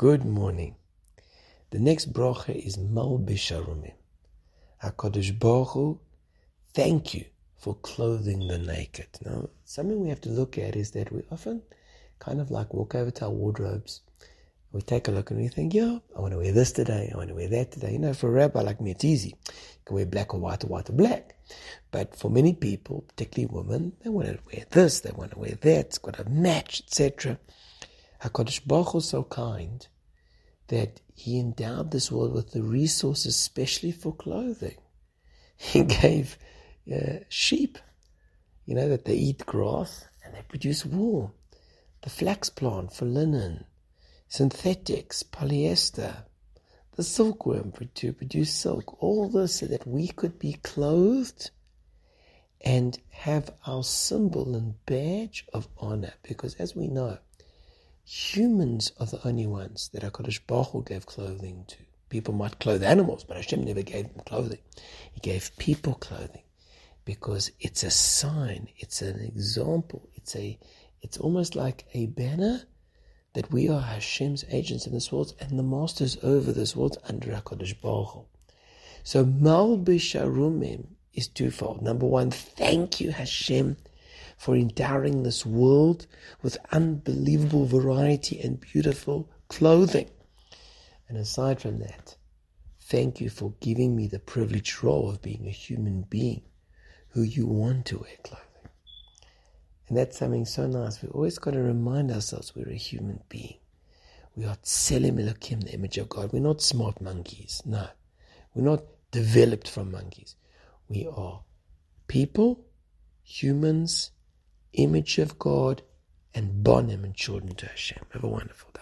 Good morning. The next bracha is Malbish Harumim. HaKadosh Baruch Hu, thank you for clothing the naked. Now, something we have to look at is that we often kind of like walk over to our wardrobes. We take a look and we think, yeah, I want to wear this today. I want to wear that today. You know, for a rabbi like me, it's easy. You can wear black or white or white or black. But for many people, particularly women, they want to wear this, they want to wear that. It's got to match, etc. HaKadosh Baruch is so kind that He endowed this world with the resources, especially for clothing. He gave uh, sheep, you know, that they eat grass and they produce wool. The flax plant for linen, synthetics, polyester, the silkworm to produce silk. All this so that we could be clothed and have our symbol and badge of honor. Because as we know, humans are the only ones that HaKadosh Baruch Hu gave clothing to. People might clothe animals, but Hashem never gave them clothing. He gave people clothing because it's a sign, it's an example, it's a, it's almost like a banner that we are Hashem's agents in this world and the masters over this world under HaKadosh Baruch Hu. So Malbish Harumim is twofold. Number one, thank you Hashem for endowing this world with unbelievable variety and beautiful clothing. And aside from that, thank you for giving me the privileged role of being a human being who you want to wear clothing. And that's something so nice. We always got to remind ourselves we're a human being. We are Tselem Elokim, the image of God. We're not smart monkeys. No. We're not developed from monkeys. We are people, humans, image of God, and bonim and children to Hashem. Have a wonderful day.